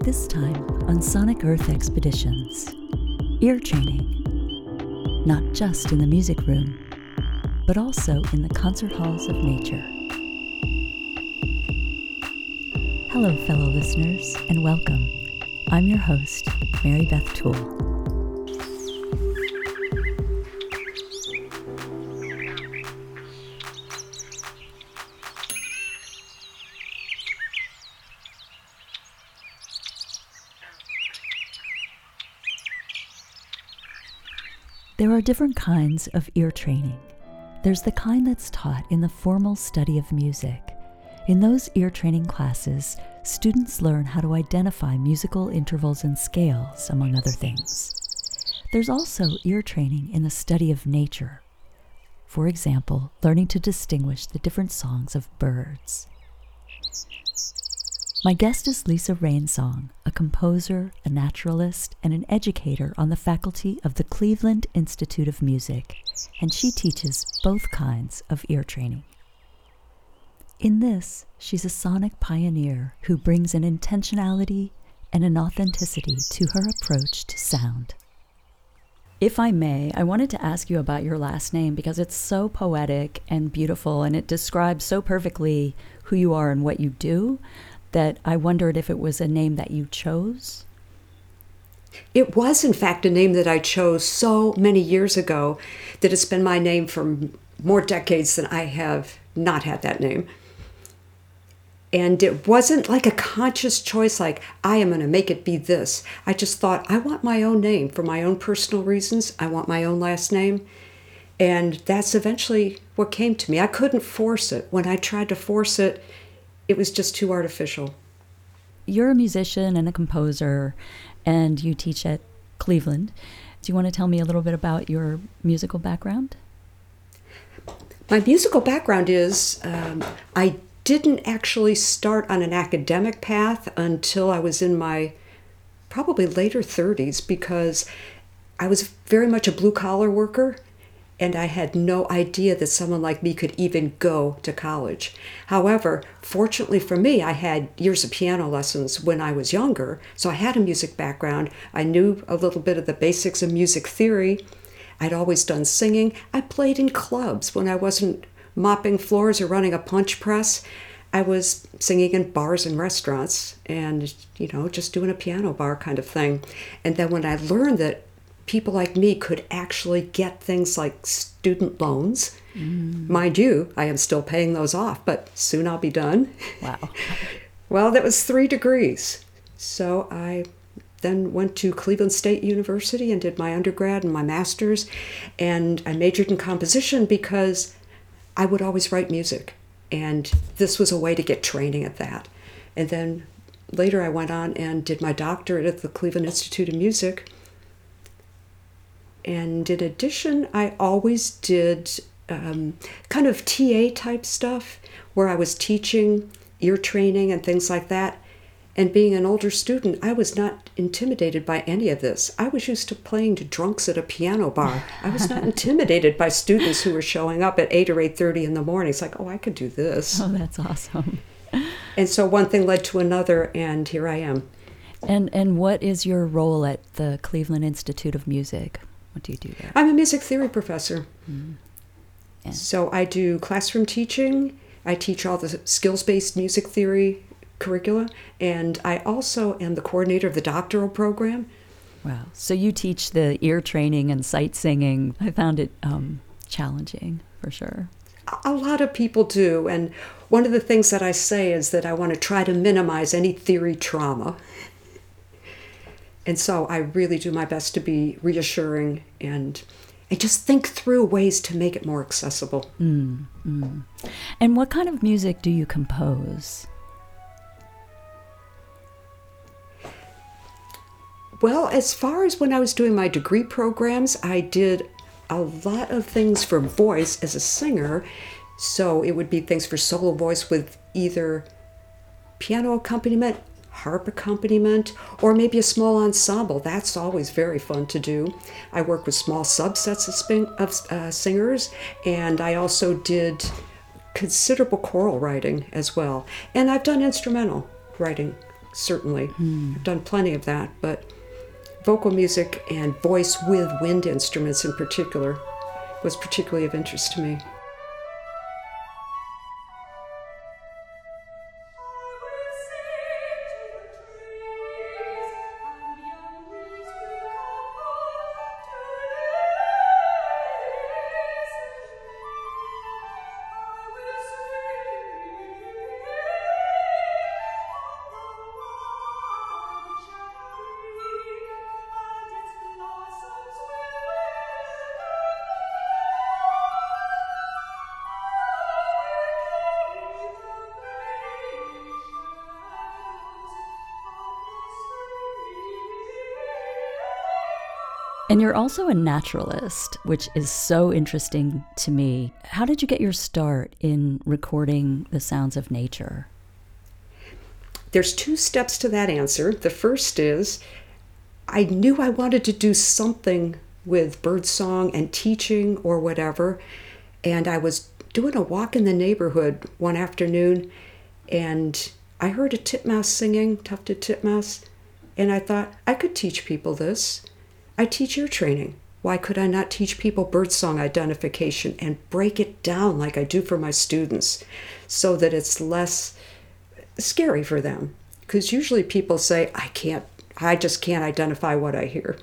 This time on Sonic Earth Expeditions, ear training. Not just in the music room, but also in the concert halls of nature. Hello, fellow listeners, and welcome. I'm your host, Mary Beth Toole. Are different kinds of ear training. There's the kind that's taught in the formal study of music. In those ear training classes, students learn how to identify musical intervals and scales, among other things. There's also ear training in the study of nature. For example, learning to distinguish the different songs of birds. My guest is Lisa Rainsong, a composer, a naturalist, and an educator on the faculty of the Cleveland Institute of Music, and she teaches both kinds of ear training. In this, she's a sonic pioneer who brings an intentionality and an authenticity to her approach to sound. If I may, I wanted to ask you about your last name because it's so poetic and beautiful and it describes so perfectly who you are and what you do that I wondered if it was a name that you chose. It was, in fact, a name that I chose so many years ago that it's been my name for more decades than I have not had that name. And it wasn't like a conscious choice, like, I am going to make it be this. I just thought, I want my own name for my own personal reasons. I want my own last name. And that's eventually what came to me. I couldn't force it. When I tried to force it, it was just too artificial. You're a musician and a composer, and you teach at Cleveland. Do you want to tell me a little bit about your musical background? My musical background is um, I didn't actually start on an academic path until I was in my probably later 30s because I was very much a blue collar worker and I had no idea that someone like me could even go to college. However, fortunately for me, I had years of piano lessons when I was younger, so I had a music background. I knew a little bit of the basics of music theory. I'd always done singing. I played in clubs when I wasn't mopping floors or running a punch press. I was singing in bars and restaurants and, you know, just doing a piano bar kind of thing. And then when I learned that people like me could actually get things like student loans. Mm. Mind you, I am still paying those off, but soon I'll be done. Wow. well, that was three degrees. So I then went to Cleveland State University and did my undergrad and my master's. And I majored in composition because I would always write music. And this was a way to get training at that. And then later I went on and did my doctorate at the Cleveland Institute of Music and in addition, I always did um, kind of TA type stuff where I was teaching ear training and things like that. And being an older student, I was not intimidated by any of this. I was used to playing to drunks at a piano bar. I was not intimidated by students who were showing up at 8 or 8:30 in the morning. It's like, "Oh, I could do this." Oh, that's awesome. and so one thing led to another and here I am. And and what is your role at the Cleveland Institute of Music? What do you do there? I'm a music theory professor. Mm-hmm. Yeah. So I do classroom teaching. I teach all the skills based music theory curricula, and I also am the coordinator of the doctoral program. Wow. So you teach the ear training and sight singing. I found it um, challenging for sure. A lot of people do. And one of the things that I say is that I want to try to minimize any theory trauma. And so I really do my best to be reassuring and and just think through ways to make it more accessible. Mm, mm. And what kind of music do you compose? Well, as far as when I was doing my degree programs, I did a lot of things for voice as a singer. So it would be things for solo voice with either piano accompaniment harp accompaniment, or maybe a small ensemble. That's always very fun to do. I work with small subsets of, spin, of uh, singers, and I also did considerable choral writing as well. And I've done instrumental writing, certainly. I've done plenty of that, but vocal music and voice with wind instruments in particular was particularly of interest to me. And you're also a naturalist, which is so interesting to me. How did you get your start in recording the sounds of nature? There's two steps to that answer. The first is I knew I wanted to do something with birdsong and teaching or whatever. And I was doing a walk in the neighborhood one afternoon and I heard a titmouse singing, tufted titmouse, and I thought I could teach people this. I teach ear training. Why could I not teach people birdsong identification and break it down like I do for my students so that it's less scary for them? Because usually people say, I can't, I just can't identify what I hear.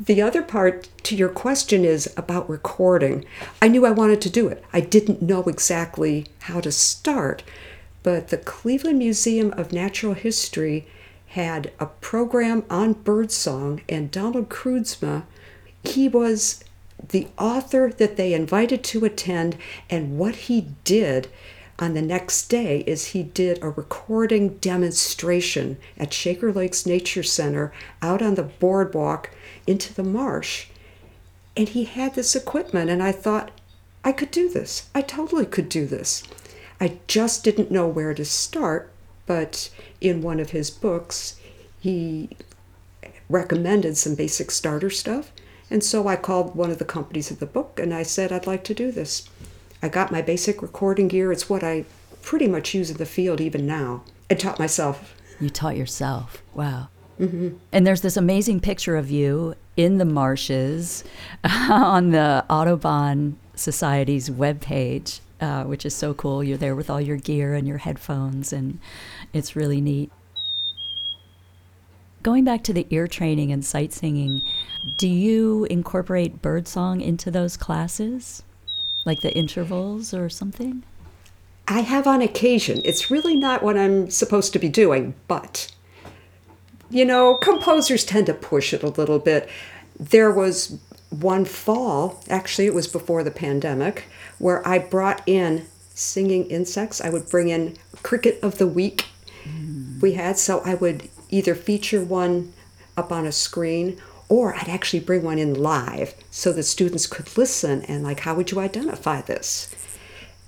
The other part to your question is about recording. I knew I wanted to do it. I didn't know exactly how to start, but the Cleveland Museum of Natural History had a program on birdsong, and Donald Kroodsma, he was the author that they invited to attend, and what he did on the next day is he did a recording demonstration at Shaker Lakes Nature Center out on the boardwalk into the marsh. And he had this equipment, and I thought, I could do this. I totally could do this. I just didn't know where to start but in one of his books, he recommended some basic starter stuff. And so I called one of the companies of the book and I said, I'd like to do this. I got my basic recording gear. It's what I pretty much use in the field even now. I taught myself. You taught yourself. Wow. Mm-hmm. And there's this amazing picture of you in the marshes on the Audubon Society's webpage, uh, which is so cool. You're there with all your gear and your headphones, and it's really neat. Going back to the ear training and sight singing, do you incorporate birdsong into those classes? Like the intervals or something? I have on occasion. It's really not what I'm supposed to be doing, but you know, composers tend to push it a little bit. There was one fall, actually, it was before the pandemic, where I brought in singing insects. I would bring in Cricket of the Week. Mm. We had, so I would either feature one up on a screen or I'd actually bring one in live so the students could listen and, like, how would you identify this?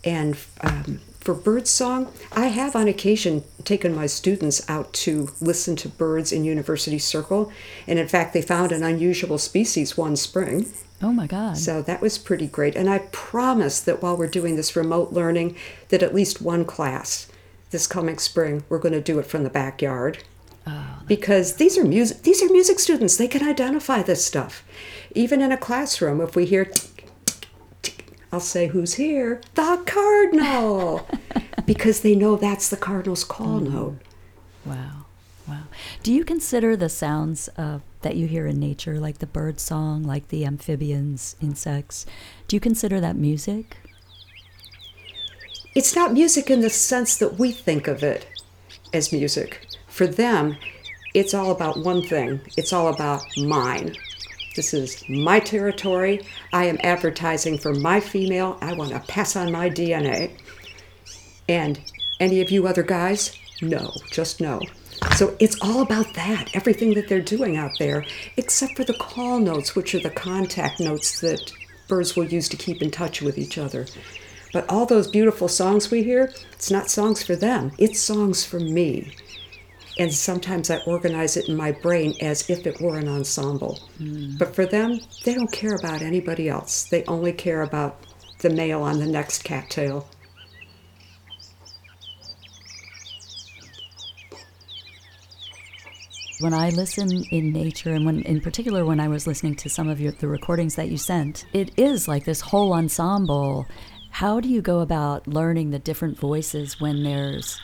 And um, for birdsong, I have on occasion taken my students out to listen to birds in University Circle. And in fact, they found an unusual species one spring. Oh my God. So that was pretty great. And I promise that while we're doing this remote learning, that at least one class this coming spring, we're going to do it from the backyard. Oh, because these are music these are music students. They can identify this stuff. Even in a classroom, if we hear I'll say, Who's here? The cardinal! because they know that's the cardinal's call mm. note. Wow. Wow. Do you consider the sounds uh, that you hear in nature, like the bird song, like the amphibians, insects, do you consider that music? It's not music in the sense that we think of it as music. For them, it's all about one thing it's all about mine. This is my territory. I am advertising for my female. I want to pass on my DNA. And any of you other guys, no, just no. So it's all about that, everything that they're doing out there, except for the call notes, which are the contact notes that birds will use to keep in touch with each other. But all those beautiful songs we hear, it's not songs for them, it's songs for me and sometimes I organize it in my brain as if it were an ensemble. Mm. But for them, they don't care about anybody else. They only care about the male on the next cattail. When I listen in nature, and when, in particular, when I was listening to some of your, the recordings that you sent, it is like this whole ensemble. How do you go about learning the different voices when there's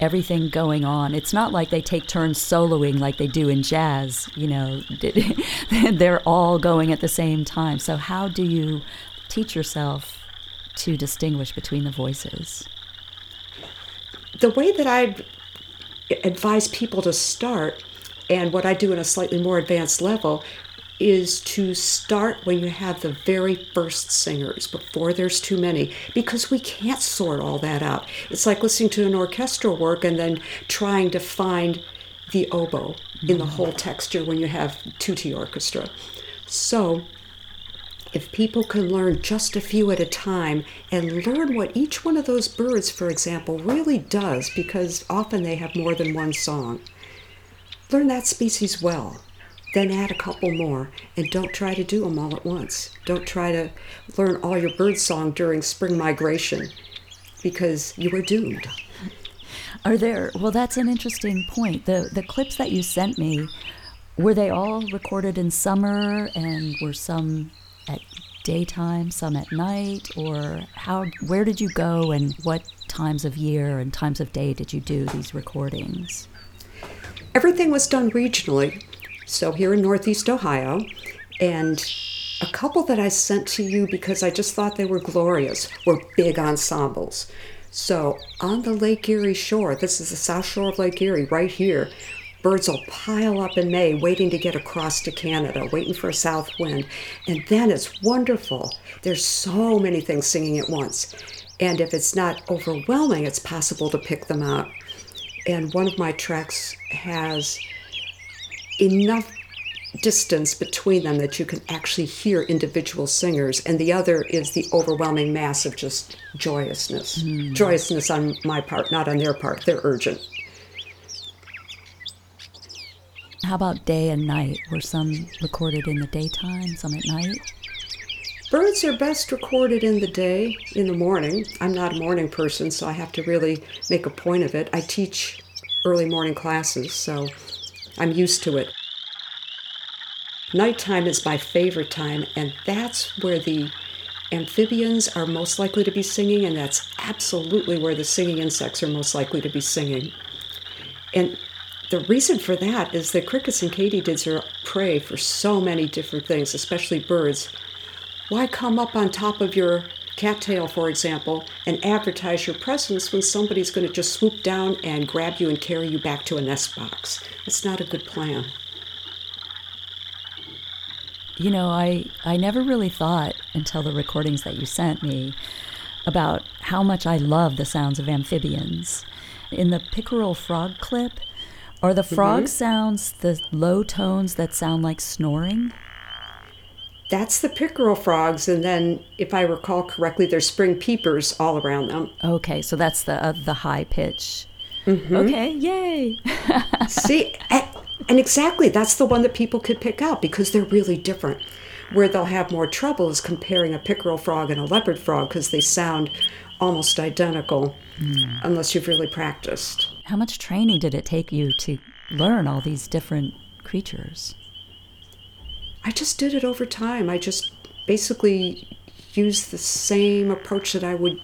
everything going on? It's not like they take turns soloing like they do in jazz, you know, they're all going at the same time. So, how do you teach yourself to distinguish between the voices? The way that I advise people to start and what I do in a slightly more advanced level is to start when you have the very first singers before there's too many because we can't sort all that out. It's like listening to an orchestral work and then trying to find the oboe in the whole texture when you have tutti orchestra. So, if people can learn just a few at a time and learn what each one of those birds, for example, really does, because often they have more than one song, Learn that species well. Then add a couple more and don't try to do them all at once. Don't try to learn all your bird song during spring migration because you are doomed. Are there, well, that's an interesting point. The, the clips that you sent me, were they all recorded in summer and were some at daytime, some at night, or how, where did you go and what times of year and times of day did you do these recordings? everything was done regionally. So here in Northeast Ohio, and a couple that I sent to you because I just thought they were glorious were big ensembles. So on the Lake Erie shore, this is the south shore of Lake Erie, right here, birds will pile up in May waiting to get across to Canada, waiting for a south wind. And then it's wonderful. There's so many things singing at once. And if it's not overwhelming, it's possible to pick them out and one of my tracks has enough distance between them that you can actually hear individual singers, and the other is the overwhelming mass of just joyousness. Mm. Joyousness on my part, not on their part. They're urgent. How about day and night? Were some recorded in the daytime, some at night? Birds are best recorded in the day, in the morning. I'm not a morning person, so I have to really make a point of it. I teach early morning classes, so I'm used to it. Nighttime is my favorite time, and that's where the amphibians are most likely to be singing, and that's absolutely where the singing insects are most likely to be singing. And the reason for that is that crickets and katydids are prey for so many different things, especially birds. Why come up on top of your cattail, for example, and advertise your presence when somebody's going to just swoop down and grab you and carry you back to a nest box? It's not a good plan. You know, I, I never really thought until the recordings that you sent me about how much I love the sounds of amphibians. In the pickerel frog clip, are the frog mm-hmm. sounds the low tones that sound like snoring? That's the pickerel frogs, and then, if I recall correctly, there's spring peepers all around them. Okay, so that's the uh, the high pitch. Mm-hmm. Okay, yay! See, and, and exactly that's the one that people could pick out because they're really different. Where they'll have more trouble is comparing a pickerel frog and a leopard frog because they sound almost identical, mm. unless you've really practiced. How much training did it take you to learn all these different creatures? I just did it over time. I just basically used the same approach that I would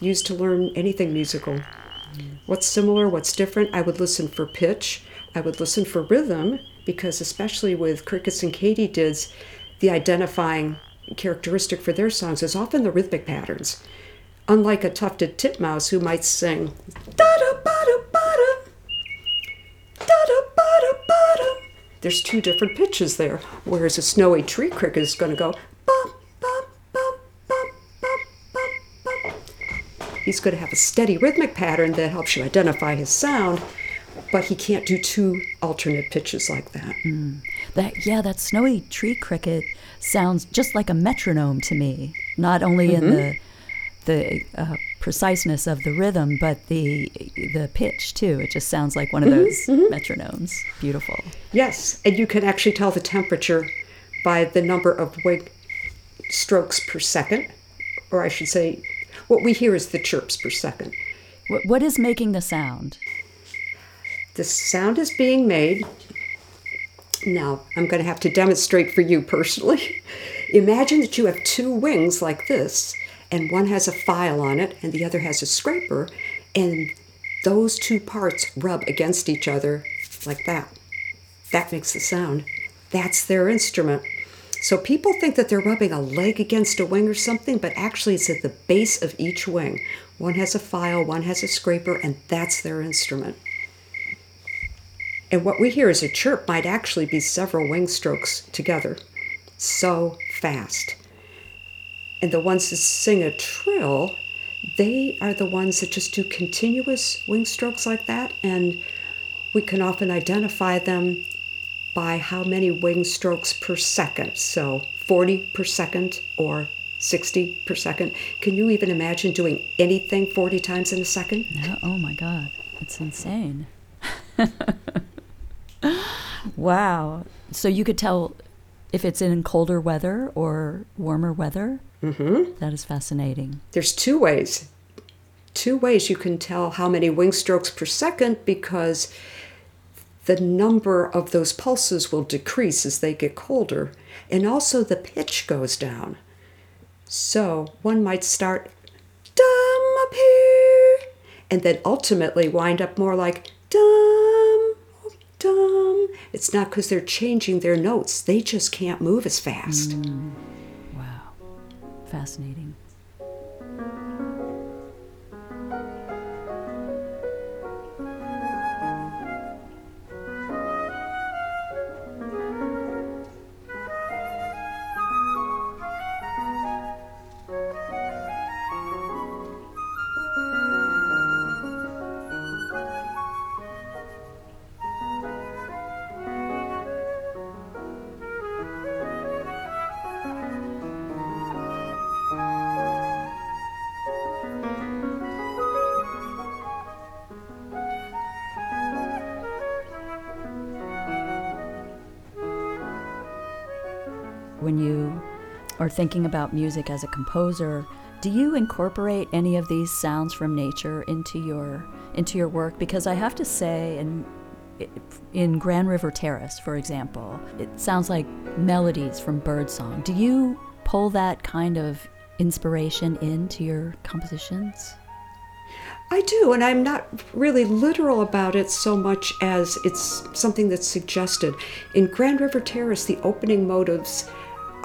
use to learn anything musical. What's similar, what's different? I would listen for pitch, I would listen for rhythm, because especially with crickets and katydids, the identifying characteristic for their songs is often the rhythmic patterns. Unlike a tufted titmouse who might sing da da ba da ba da da da ba da ba da there's two different pitches there. Whereas a snowy tree cricket is going to go He's going to have a steady rhythmic pattern that helps you identify his sound, but he can't do two alternate pitches like that. Mm. That yeah, that snowy tree cricket sounds just like a metronome to me. Not only mm-hmm. in the the uh, preciseness of the rhythm, but the the pitch too. It just sounds like one of mm-hmm, those mm-hmm. metronomes. Beautiful. Yes, and you can actually tell the temperature by the number of wing strokes per second, or I should say, what we hear is the chirps per second. What, what is making the sound? The sound is being made Now, I'm going to have to demonstrate for you personally. Imagine that you have two wings like this, and one has a file on it, and the other has a scraper, and those two parts rub against each other like that. That makes the sound. That's their instrument. So people think that they're rubbing a leg against a wing or something, but actually it's at the base of each wing. One has a file, one has a scraper, and that's their instrument. And what we hear as a chirp might actually be several wing strokes together. So fast. And the ones that sing a trill, they are the ones that just do continuous wing strokes like that, and we can often identify them by how many wing strokes per second. So 40 per second or 60 per second. Can you even imagine doing anything 40 times in a second? No, oh my God, it's insane. wow. So you could tell if it's in colder weather or warmer weather? Mm-hmm. That is fascinating. There's two ways. Two ways you can tell how many wing strokes per second because the number of those pulses will decrease as they get colder, and also the pitch goes down. So one might start dum up here, and then ultimately wind up more like dum dum. It's not because they're changing their notes; they just can't move as fast. Mm. Wow, fascinating. Thinking about music as a composer, do you incorporate any of these sounds from nature into your into your work? Because I have to say, in in Grand River Terrace, for example, it sounds like melodies from birdsong. Do you pull that kind of inspiration into your compositions? I do, and I'm not really literal about it so much as it's something that's suggested. In Grand River Terrace, the opening motives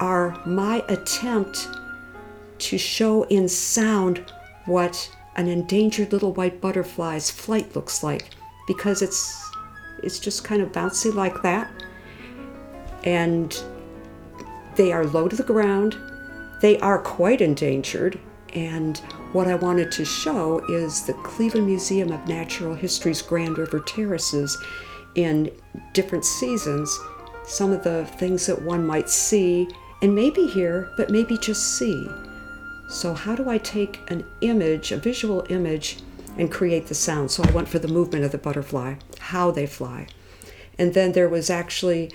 are my attempt to show in sound what an endangered little white butterfly's flight looks like because it's it's just kind of bouncy like that. And they are low to the ground they are quite endangered and what I wanted to show is the Cleveland Museum of Natural History's Grand River Terraces in different seasons some of the things that one might see and maybe hear, but maybe just see. So, how do I take an image, a visual image, and create the sound? So, I went for the movement of the butterfly, how they fly. And then there was actually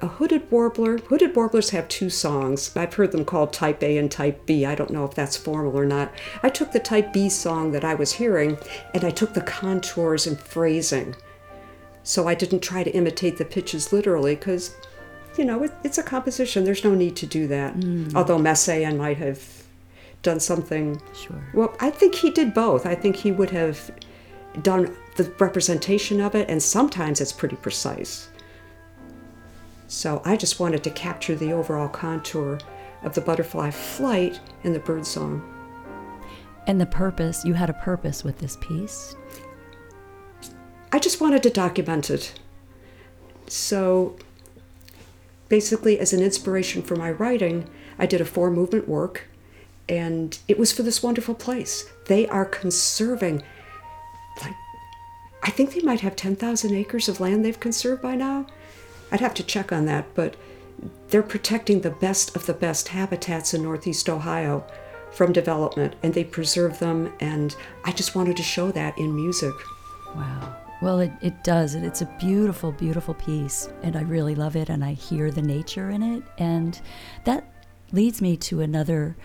a hooded warbler. Hooded warblers have two songs. I've heard them called type A and type B. I don't know if that's formal or not. I took the type B song that I was hearing and I took the contours and phrasing. So I didn't try to imitate the pitches literally because you know, it, it's a composition. There's no need to do that. Mm. Although Messiaen might have done something. Sure. Well, I think he did both. I think he would have done the representation of it, and sometimes it's pretty precise. So I just wanted to capture the overall contour of the butterfly flight and the bird song. And the purpose, you had a purpose with this piece? I just wanted to document it. So basically, as an inspiration for my writing, I did a four movement work, and it was for this wonderful place. They are conserving, like, I think they might have 10,000 acres of land they've conserved by now. I'd have to check on that, but they're protecting the best of the best habitats in Northeast Ohio from development, and they preserve them, and I just wanted to show that in music. Wow. Well, it, it does. It's a beautiful, beautiful piece, and I really love it, and I hear the nature in it. And that leads me to another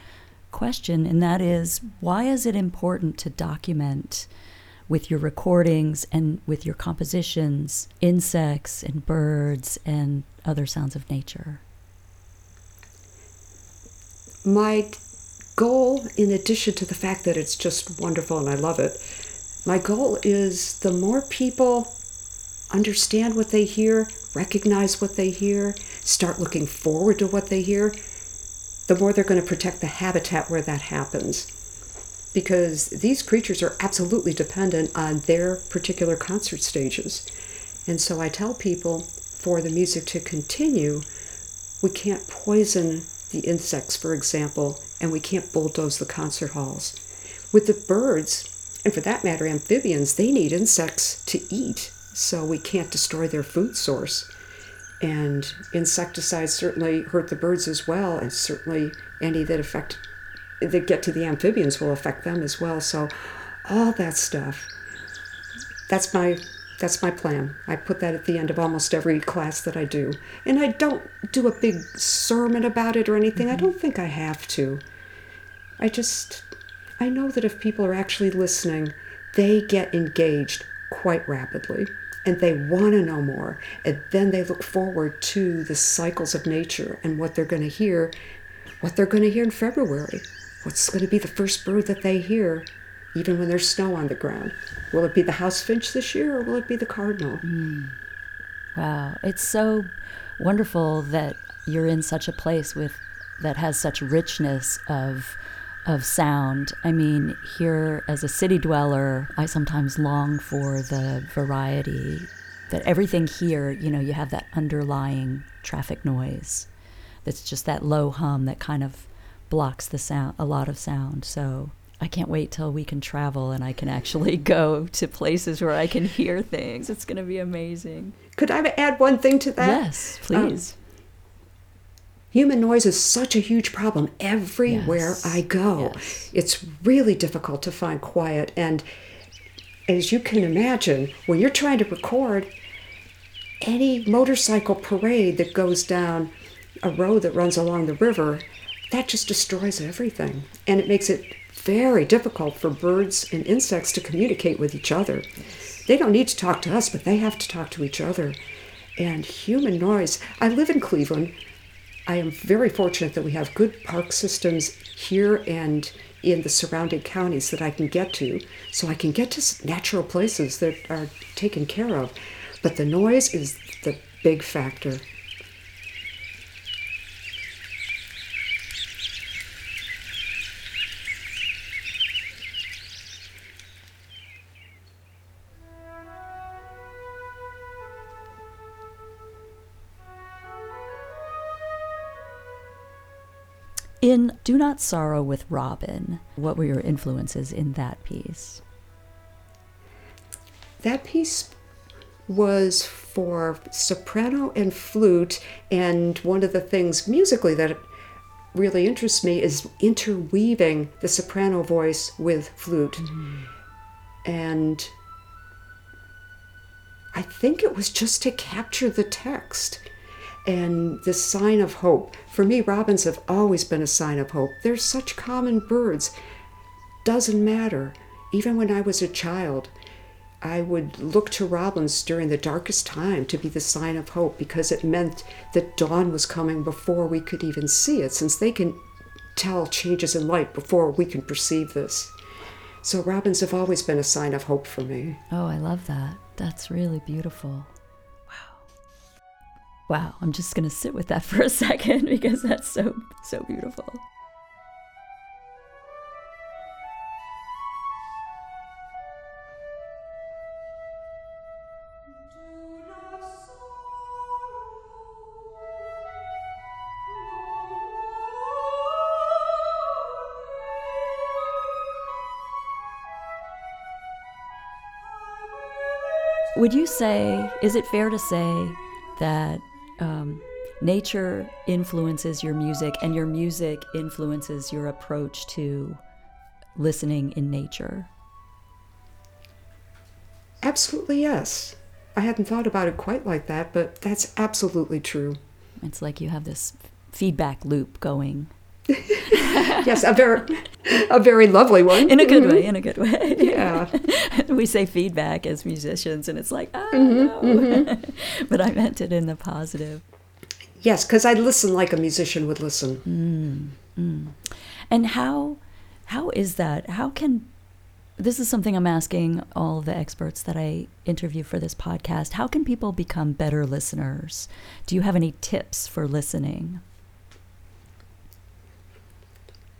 question, and that is why is it important to document with your recordings and with your compositions insects and birds and other sounds of nature? My goal, in addition to the fact that it's just wonderful and I love it, my goal is the more people understand what they hear, recognize what they hear, start looking forward to what they hear, the more they're going to protect the habitat where that happens. Because these creatures are absolutely dependent on their particular concert stages. And so I tell people for the music to continue, we can't poison the insects, for example, and we can't bulldoze the concert halls. With the birds, and for that matter, amphibians, they need insects to eat, so we can't destroy their food source. And insecticides certainly hurt the birds as well, and certainly any that affect that get to the amphibians will affect them as well. So all that stuff. That's my that's my plan. I put that at the end of almost every class that I do. And I don't do a big sermon about it or anything. Mm-hmm. I don't think I have to. I just I know that if people are actually listening, they get engaged quite rapidly and they want to know more. And then they look forward to the cycles of nature and what they're going to hear, what they're going to hear in February. What's going to be the first bird that they hear, even when there's snow on the ground? Will it be the house finch this year or will it be the cardinal? Mm. Wow. It's so wonderful that you're in such a place with that has such richness of of sound. I mean, here as a city dweller, I sometimes long for the variety that everything here, you know, you have that underlying traffic noise that's just that low hum that kind of blocks the sound, a lot of sound. So I can't wait till we can travel and I can actually go to places where I can hear things. It's going to be amazing. Could I add one thing to that? Yes, please. Um, Human noise is such a huge problem everywhere yes. I go. Yes. It's really difficult to find quiet. And as you can imagine, when you're trying to record any motorcycle parade that goes down a road that runs along the river, that just destroys everything. And it makes it very difficult for birds and insects to communicate with each other. They don't need to talk to us, but they have to talk to each other. And human noise, I live in Cleveland I am very fortunate that we have good park systems here and in the surrounding counties that I can get to, so I can get to natural places that are taken care of. But the noise is the big factor. In Do Not Sorrow with Robin, what were your influences in that piece? That piece was for soprano and flute, and one of the things musically that really interests me is interweaving the soprano voice with flute. Mm-hmm. And I think it was just to capture the text and this sign of hope. For me, robins have always been a sign of hope. They're such common birds. Doesn't matter. Even when I was a child, I would look to robins during the darkest time to be the sign of hope because it meant that dawn was coming before we could even see it, since they can tell changes in light before we can perceive this. So robins have always been a sign of hope for me. Oh, I love that. That's really beautiful. Wow, I'm just going to sit with that for a second because that's so, so beautiful. Would you say, is it fair to say that um, nature influences your music, and your music influences your approach to listening in nature? Absolutely, yes. I hadn't thought about it quite like that, but that's absolutely true. It's like you have this feedback loop going. yes, a very, a very lovely one. In a good mm-hmm. way, in a good way. Yeah. we say feedback as musicians, and it's like, ah, no. Mm-hmm. but I meant it in the positive. Yes, because I listen like a musician would listen. Mm, mm. And how how is that? How can this is something I'm asking all the experts that I interview for this podcast. How can people become better listeners? Do you have any tips for listening?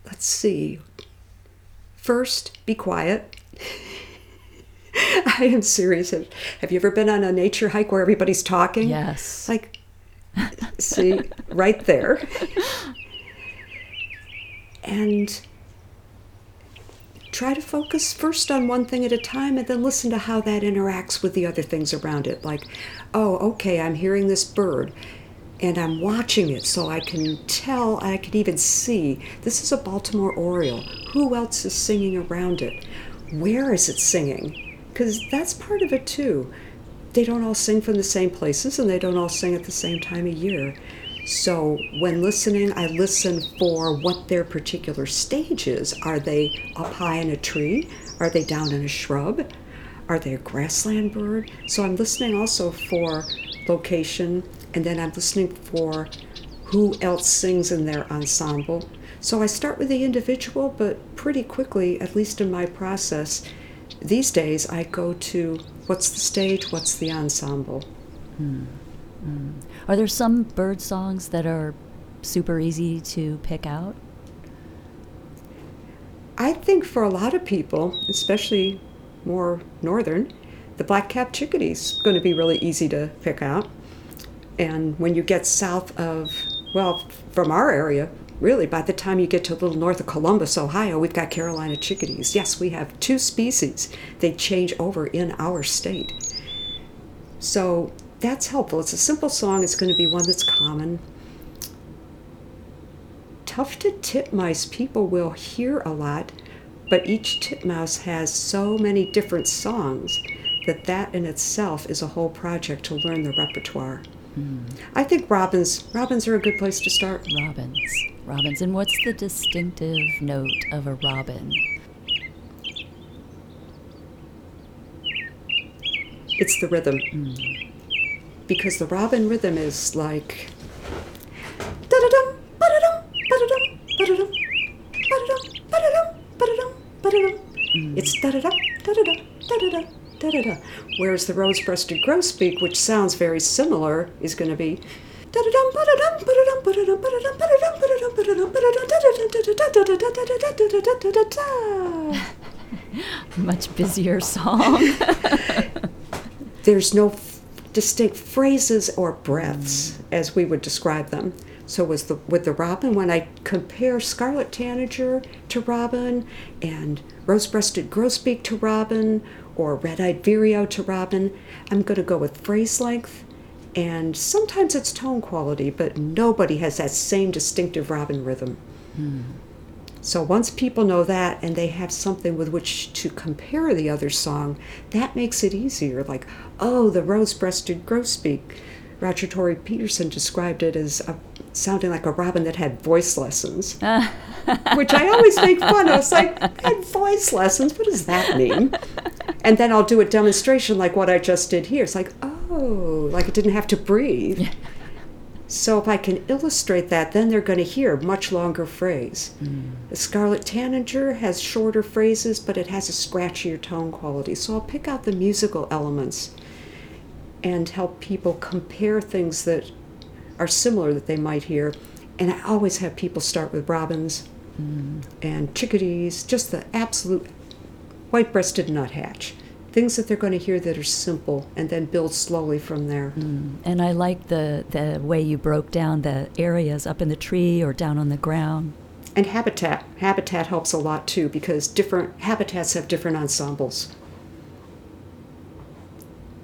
Let's see. First, be quiet. I am serious. Have, have you ever been on a nature hike where everybody's talking? Yes. Like, see, right there. And try to focus first on one thing at a time and then listen to how that interacts with the other things around it. Like, oh, okay, I'm hearing this bird and I'm watching it so I can tell, I can even see this is a Baltimore Oriole. Who else is singing around it? Where is it singing? Because that's part of it too. They don't all sing from the same places and they don't all sing at the same time of year. So when listening, I listen for what their particular stage is. Are they up high in a tree? Are they down in a shrub? Are they a grassland bird? So I'm listening also for location, and then I'm listening for who else sings in their ensemble. So I start with the individual, but pretty quickly, at least in my process, these days I go to what's the stage, what's the ensemble. Hmm. Hmm. Are there some bird songs that are super easy to pick out? I think for a lot of people, especially more northern, the black-capped chickadee is going to be really easy to pick out. And when you get south of, well, from our area, really, by the time you get to a little north of Columbus, Ohio, we've got Carolina chickadees. Yes, we have two species. They change over in our state. So that's helpful. It's a simple song. It's going to be one that's common. Tufted titmice people will hear a lot, but each titmouse has so many different songs that that in itself is a whole project to learn the repertoire. I think robins robins are a good place to start. Robins. Robins. And what's the distinctive note of a robin? It's the rhythm. Hmm. Because the robin rhythm is like da-da-dum, ba-da-dum, ba-da-dum, ba-da-dum, ba-da-dum, ba-da-dum, ba-da-dum, ba-da-dum. Hmm. It's da-da-da, da da da. Whereas the rose breasted grosbeak, which sounds very similar, is going to be much busier song. There's no distinct phrases or breaths mm. as we would describe them. So was the with the robin when I compare scarlet tanager to robin and rose-breasted grosbeak to robin or red-eyed vireo to robin, I'm going to go with phrase length and sometimes it's tone quality, but nobody has that same distinctive robin rhythm. Hmm. So once people know that and they have something with which to compare the other song, that makes it easier. Like, oh, the rose-breasted grosbeak. Roger Tory Peterson described it as a, sounding like a robin that had voice lessons, which I always make fun of. It's like, had voice lessons? What does that mean? And then I'll do a demonstration like what I just did here. It's like, oh, like it didn't have to breathe. So if I can illustrate that, then they're going to hear much longer phrase. Mm. The Scarlet Tanager has shorter phrases, but it has a scratchier tone quality. So I'll pick out the musical elements and help people compare things that are similar that they might hear. And I always have people start with robins mm. and chickadees, just the absolute white-breasted nuthatch. Things that they're going to hear that are simple, and then build slowly from there. Mm. and I like the, the way you broke down the areas up in the tree or down on the ground. And habitat. Habitat helps a lot too because different habitats have different ensembles.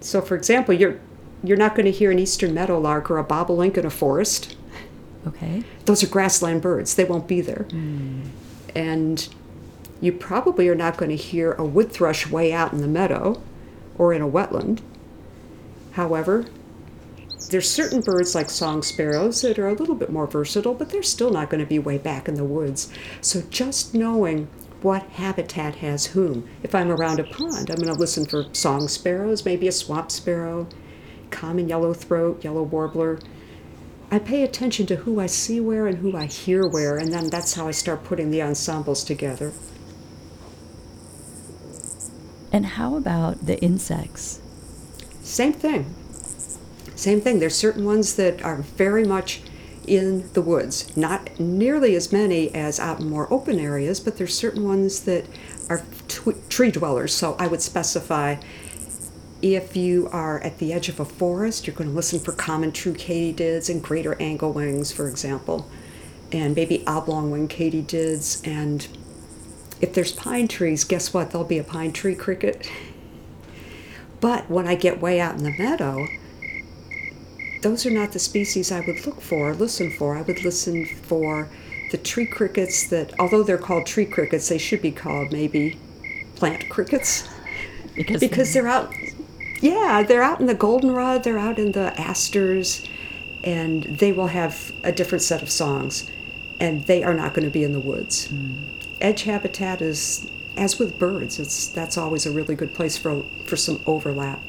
So, for example, you're you're not going to hear an eastern meadowlark or a bobolink in a forest. Okay. Those are grassland birds. They won't be there. Mm. And you probably are not going to hear a wood thrush way out in the meadow or in a wetland. However, There's certain birds like song sparrows that are a little bit more versatile, but they're still not going to be way back in the woods. So just knowing what habitat has whom. If I'm around a pond, I'm going to listen for song sparrows, maybe a swamp sparrow, common yellow throat, yellow warbler. I pay attention to who I see where and who I hear where, and then that's how I start putting the ensembles together. And how about the insects? Same thing. Same thing. There's certain ones that are very much in the woods. Not nearly as many as out in more open areas, but there's certain ones that are tree dwellers. So I would specify if you are at the edge of a forest, you're going to listen for common true katydids and greater angle-wings, for example, and maybe oblong wing katydids. And if there's pine trees, guess what? There'll be a pine tree cricket. But when I get way out in the meadow, those are not the species I would look for, listen for. I would listen for the tree crickets that, although they're called tree crickets, they should be called maybe plant crickets. Because, because they're out, yeah, they're out in the goldenrod, they're out in the asters, and they will have a different set of songs, and they are not going to be in the woods. Mm. Edge habitat is, as with birds, it's that's always a really good place for for some overlap.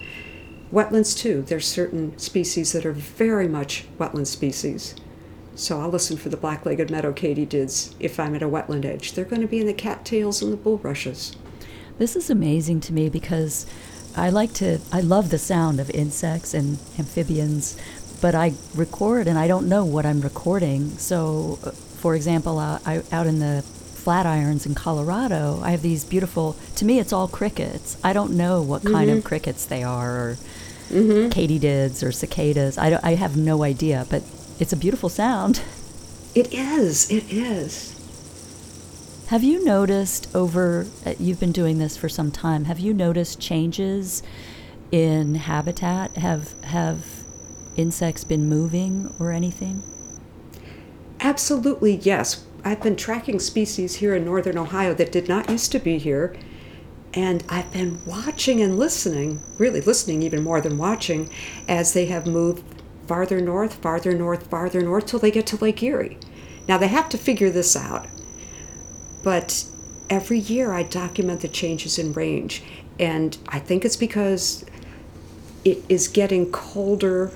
Wetlands, too. There's certain species that are very much wetland species. So I'll listen for the black-legged meadow katydids if I'm at a wetland edge. They're going to be in the cattails and the bulrushes. This is amazing to me because I like to I love the sound of insects and amphibians, but I record and I don't know what I'm recording. So, uh, for example, uh, I, out in the Flatirons in Colorado, I have these beautiful. To me, it's all crickets. I don't know what kind mm-hmm. of crickets they are, or mm-hmm. katydids or cicadas. I, I have no idea, but it's a beautiful sound. It is. It is. Have you noticed over, uh, you've been doing this for some time, have you noticed changes in habitat? Have, have insects been moving or anything? Absolutely, yes. I've been tracking species here in northern Ohio that did not used to be here and I've been watching and listening, really listening even more than watching, as they have moved farther north, farther north, farther north till they get to Lake Erie. Now they have to figure this out. But every year I document the changes in range. And I think it's because it is getting colder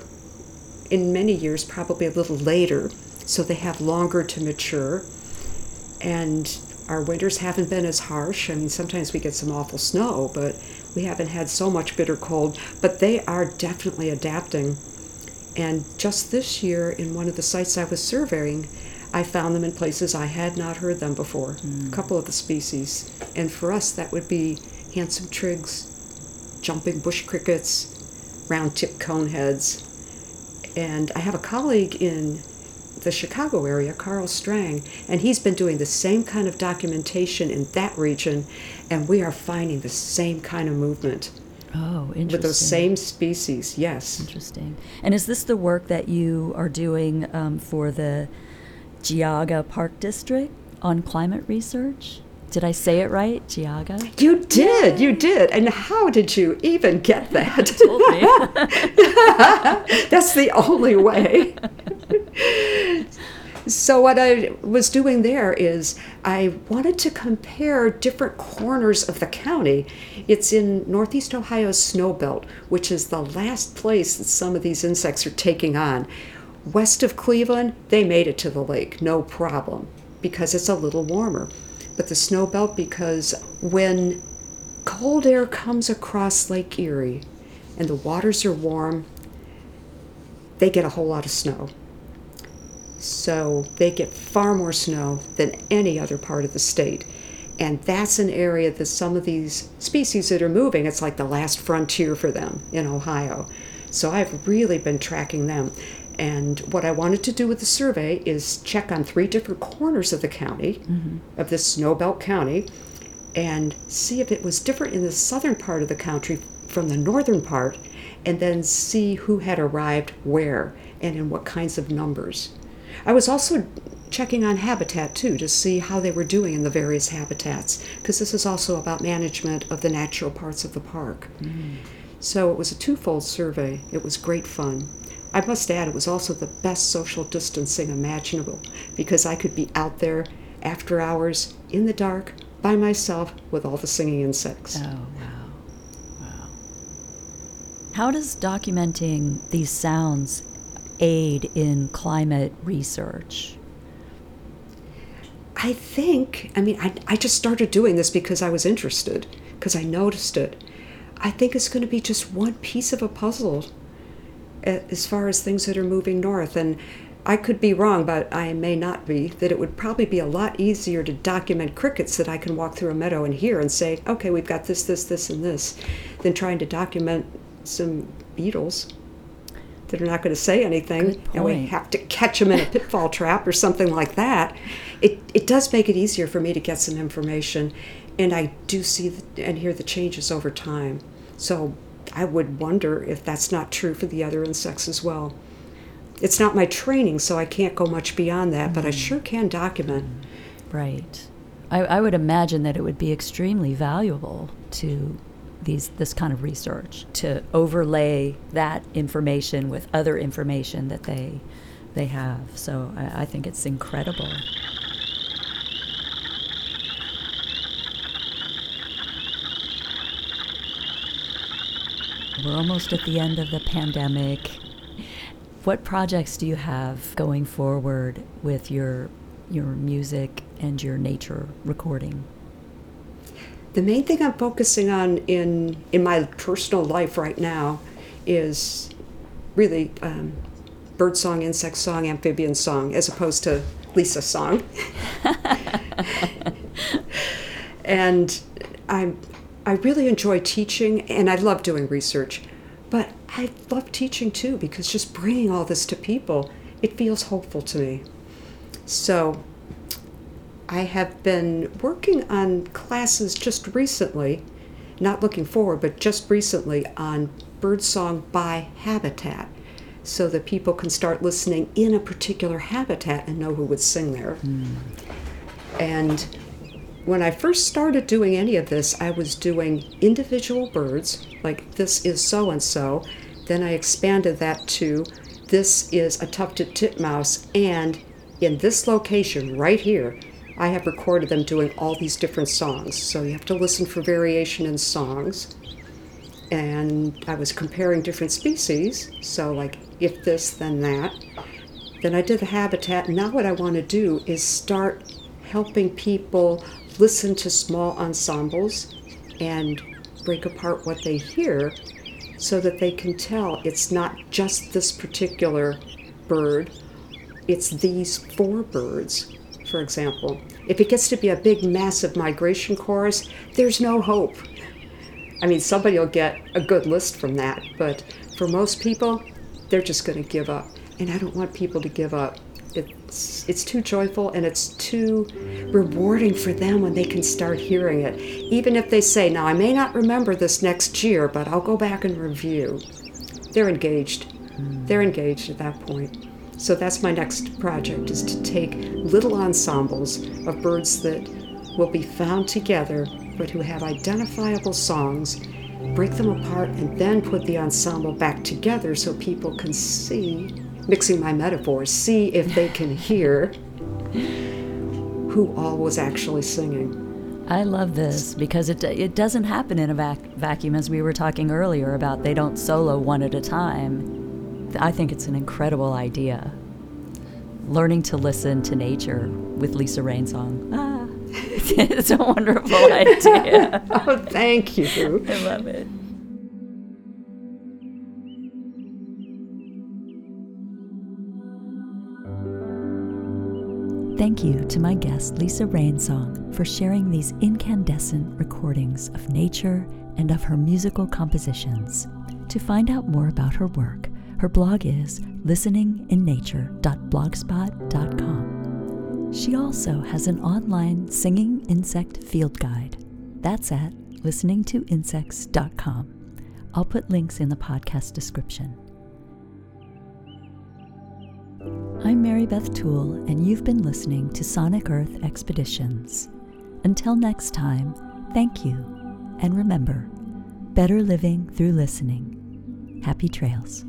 in many years, probably a little later. So they have longer to mature. And our winters haven't been as harsh. I mean, sometimes we get some awful snow, but we haven't had so much bitter cold. But they are definitely adapting. And just this year, in one of the sites I was surveying, I found them in places I had not heard them before, mm. a couple of the species. And for us, that would be handsome trigs, jumping bush crickets, round tip coneheads. And I have a colleague in the Chicago area, Carl Strang, and he's been doing the same kind of documentation in that region, and we are finding the same kind of movement. Oh, interesting. With those same species, yes. Interesting. And is this the work that you are doing um, for the Geauga Park District on climate research? Did I say it right? Geauga? You did, you did. And how did you even get that? That's the only way. so what I was doing there is I wanted to compare different corners of the county. It's in northeast Ohio's snow belt, which is the last place that some of these insects are taking on. West of Cleveland, they made it to the lake, no problem, because it's a little warmer. But the snow belt, because when cold air comes across Lake Erie and the waters are warm, they get a whole lot of snow. So they get far more snow than any other part of the state. And that's an area that some of these species that are moving, it's like the last frontier for them in Ohio. So I've really been tracking them. And what I wanted to do with the survey is check on three different corners of the county, mm-hmm. of this snowbelt county, and see if it was different in the southern part of the country from the northern part, and then see who had arrived where and in what kinds of numbers. I was also checking on habitat too to see how they were doing in the various habitats because this is also about management of the natural parts of the park. Mm. So it was a twofold survey. It was great fun. I must add, it was also the best social distancing imaginable because I could be out there after hours in the dark by myself with all the singing insects. Oh, wow. Wow. How does documenting these sounds aid in climate research? I think, I mean, I, I just started doing this because I was interested, because I noticed it. I think it's going to be just one piece of a puzzle as far as things that are moving north. And I could be wrong, but I may not be, that it would probably be a lot easier to document crickets that I can walk through a meadow and hear and say, okay, we've got this, this, this, and this, than trying to document some beetles that are not going to say anything and we have to catch them in a pitfall trap or something like that. It, it does make it easier for me to get some information, and I do see the, and hear the changes over time. So I would wonder if that's not true for the other insects as well. It's not my training, so I can't go much beyond that, mm-hmm. but I mm. sure can document. Right. I, I would imagine that it would be extremely valuable to these this kind of research to overlay that information with other information that they they have. So I, I think it's incredible. We're almost at the end of the pandemic. What projects do you have going forward with your your music and your nature recording? The main thing I'm focusing on in in my personal life right now is really um, bird song, insect song, amphibian song, as opposed to Lisa song. and I'm I really enjoy teaching and I love doing research, but I love teaching too because just bringing all this to people, it feels hopeful to me. So I have been working on classes just recently, not looking forward, but just recently on birdsong by habitat so that people can start listening in a particular habitat and know who would sing there. Mm. And when I first started doing any of this, I was doing individual birds, like this is so and so. Then I expanded that to this is a tufted titmouse, and in this location right here, I have recorded them doing all these different songs. So you have to listen for variation in songs. And I was comparing different species, so like if this, then that. Then I did the habitat. Now, what I want to do is start helping people listen to small ensembles and break apart what they hear so that they can tell it's not just this particular bird, it's these four birds, for example. If it gets to be a big, massive migration chorus, there's no hope. I mean, somebody will get a good list from that, but for most people, they're just going to give up. And I don't want people to give up it's it's too joyful and it's too rewarding for them when they can start hearing it. Even if they say, "Now I may not remember this next year, but I'll go back and review." They're engaged. They're engaged at that point. So that's my next project is to take little ensembles of birds that will be found together but who have identifiable songs, break them apart and then put the ensemble back together so people can see mixing my metaphors, see if they can hear who all was actually singing. I love this because it, it doesn't happen in a vac- vacuum, as we were talking earlier about they don't solo one at a time. I think it's an incredible idea. Learning to listen to nature with Lisa Rainsong. Ah, it's a wonderful idea. oh, thank you. I love it. Thank you to my guest, Lisa Rainsong, for sharing these incandescent recordings of nature and of her musical compositions. To find out more about her work, her blog is listeninginnature.blogspot.com. She also has an online singing insect field guide. That's at listeningtoinsects.com. I'll put links in the podcast description. I'm Mary Beth Toole, and you've been listening to Sonic Earth Expeditions. Until next time, thank you, and remember better living through listening. Happy trails.